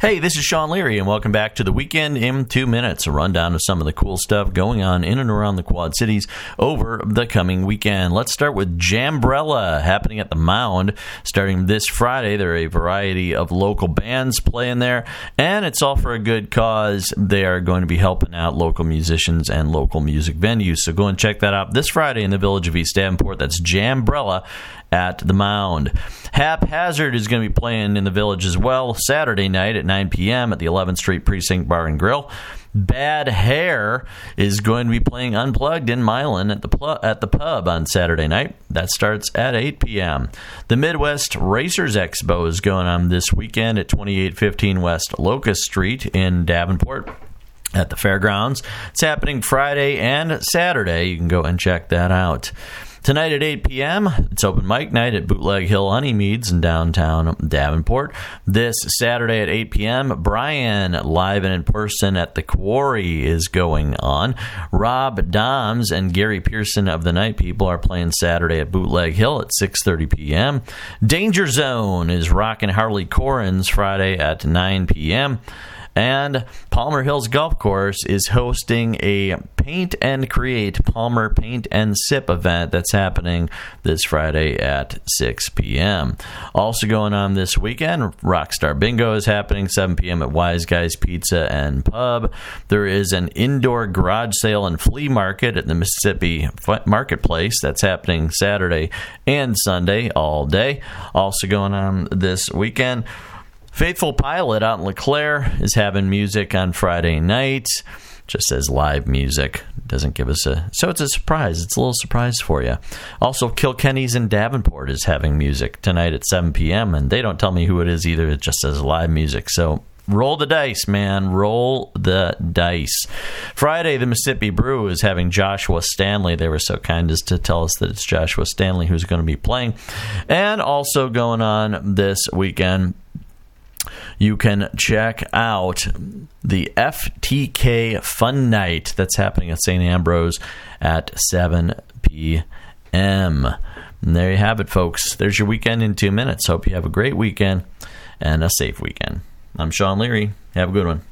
Hey, this is Sean Leary, and welcome back to the weekend in two minutes. A rundown of some of the cool stuff going on in and around the Quad Cities over the coming weekend. Let's start with Jambrella happening at the Mound starting this Friday. There are a variety of local bands playing there, and it's all for a good cause. They are going to be helping out local musicians and local music venues. So go and check that out this Friday in the village of East Davenport. That's Jambrella at the Mound. Haphazard is going to be playing in the village as well Saturday night at 9 p.m. at the 11th Street Precinct Bar and Grill. Bad Hair is going to be playing Unplugged in Milan at the pl- at the pub on Saturday night. That starts at 8 p.m. The Midwest Racers Expo is going on this weekend at 2815 West Locust Street in Davenport at the fairgrounds. It's happening Friday and Saturday. You can go and check that out. Tonight at 8 p.m., it's open mic night at Bootleg Hill Honeymeads in downtown Davenport. This Saturday at 8 p.m., Brian live and in person at the Quarry is going on. Rob Doms and Gary Pearson of the Night People are playing Saturday at Bootleg Hill at 6:30 p.m. Danger Zone is rocking Harley Corin's Friday at 9 p.m. And Palmer Hills Golf Course is hosting a Paint and Create Palmer Paint and Sip event that's happening this Friday at 6 p.m. Also going on this weekend, Rockstar Bingo is happening 7 p.m. at Wise Guys Pizza and Pub. There is an indoor garage sale and flea market at the Mississippi Marketplace that's happening Saturday and Sunday all day. Also going on this weekend. Faithful Pilot out in LeClaire is having music on Friday night. Just as live music doesn't give us a so it's a surprise. It's a little surprise for you. Also, Kilkenny's in Davenport is having music tonight at 7 p.m. and they don't tell me who it is either. It just says live music. So roll the dice, man. Roll the dice. Friday, the Mississippi Brew is having Joshua Stanley. They were so kind as to tell us that it's Joshua Stanley who's going to be playing. And also going on this weekend, you can check out the FTK Fun Night that's happening at St. Ambrose at 7 p.m. And there you have it, folks. There's your weekend in two minutes. Hope you have a great weekend and a safe weekend. I'm Sean Leary. Have a good one.